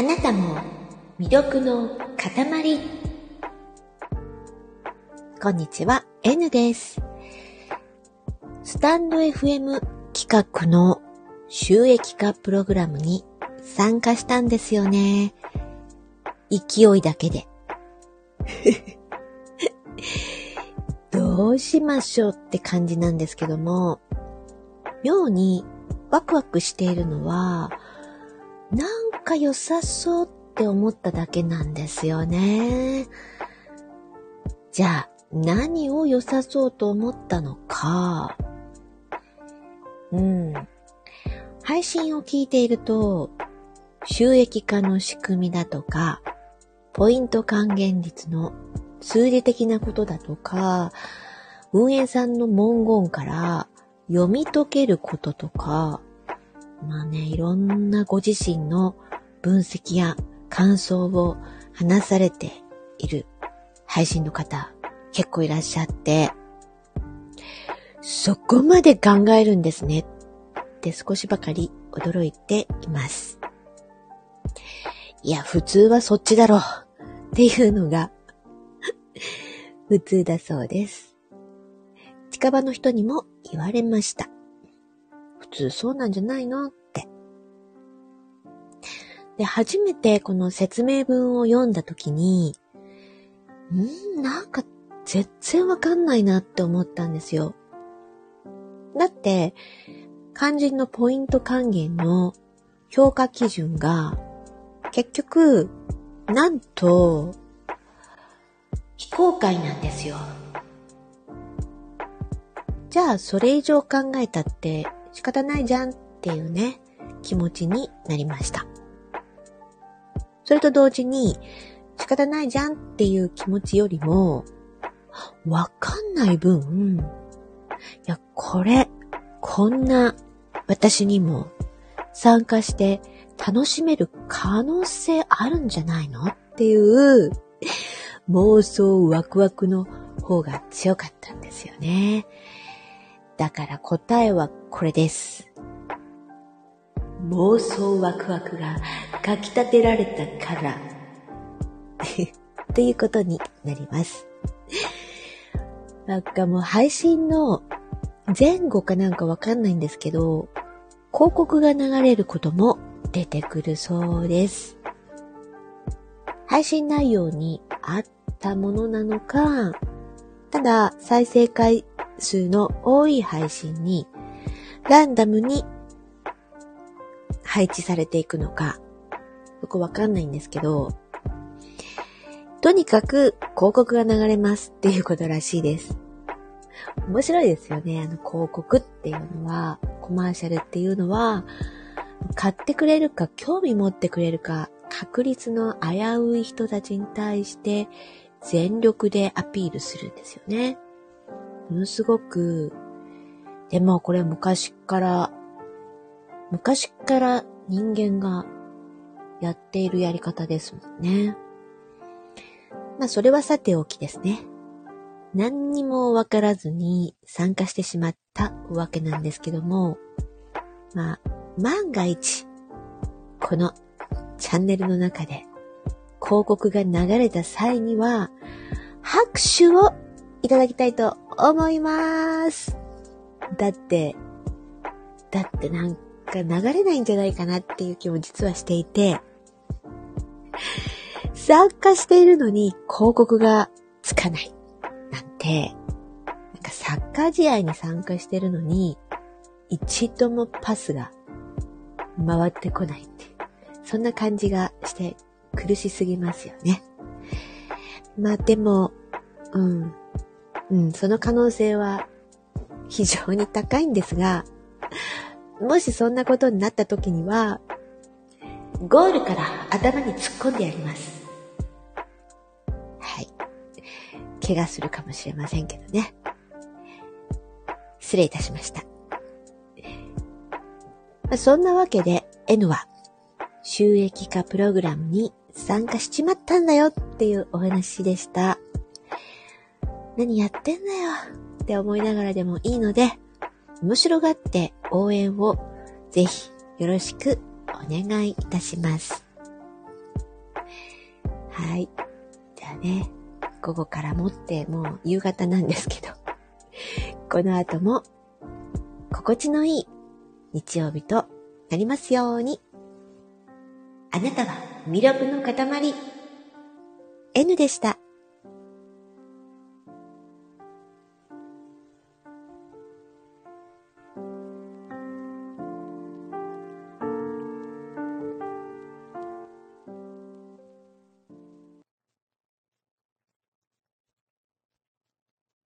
あなたも魅力の塊。こんにちは、N です。スタンド FM 企画の収益化プログラムに参加したんですよね。勢いだけで。どうしましょうって感じなんですけども、妙にワクワクしているのは、なんか良さそうって思っただけなんですよね。じゃあ、何を良さそうと思ったのか。うん。配信を聞いていると、収益化の仕組みだとか、ポイント還元率の数字的なことだとか、運営さんの文言から読み解けることとか、まあね、いろんなご自身の分析や感想を話されている配信の方結構いらっしゃって、そこまで考えるんですねって少しばかり驚いています。いや、普通はそっちだろうっていうのが 普通だそうです。近場の人にも言われました。普通そうなんじゃないの。で、初めてこの説明文を読んだ時に、んなんか全然わかんないなって思ったんですよ。だって、肝心のポイント還元の評価基準が、結局、なんと、非公開なんですよ。じゃあそれ以上考えたって仕方ないじゃんっていうね、気持ちになりました。それと同時に仕方ないじゃんっていう気持ちよりも、わかんない分、いや、これ、こんな私にも参加して楽しめる可能性あるんじゃないのっていう妄想ワクワクの方が強かったんですよね。だから答えはこれです。妄想ワクワクが書き立てられたから。ということになります。なんかもう配信の前後かなんかわかんないんですけど、広告が流れることも出てくるそうです。配信内容に合ったものなのか、ただ再生回数の多い配信にランダムに配置されていくのか、よくわかんないんですけど、とにかく広告が流れますっていうことらしいです。面白いですよね。あの広告っていうのは、コマーシャルっていうのは、買ってくれるか、興味持ってくれるか、確率の危うい人たちに対して全力でアピールするんですよね。ものすごく、でもこれ昔から、昔から人間がやっているやり方ですもんね。まあそれはさておきですね。何にもわからずに参加してしまったわけなんですけども、まあ万が一、このチャンネルの中で広告が流れた際には、拍手をいただきたいと思います。だって、だってなんか流れないんじゃないかなっていう気も実はしていて、参加しているのに広告がつかないなんて、なんかサッカー試合に参加してるのに、一度もパスが回ってこないって、そんな感じがして苦しすぎますよね。まあでも、うん。うん、その可能性は非常に高いんですが、もしそんなことになった時には、ゴールから頭に突っ込んでやります。はい。怪我するかもしれませんけどね。失礼いたしました。そんなわけで N は収益化プログラムに参加しちまったんだよっていうお話でした。何やってんだよって思いながらでもいいので、面白がって応援をぜひよろしくお願いいたします。はい。じゃあね、午後からもってもう夕方なんですけど、この後も心地のいい日曜日となりますように。あなたは魅力の塊。N でした。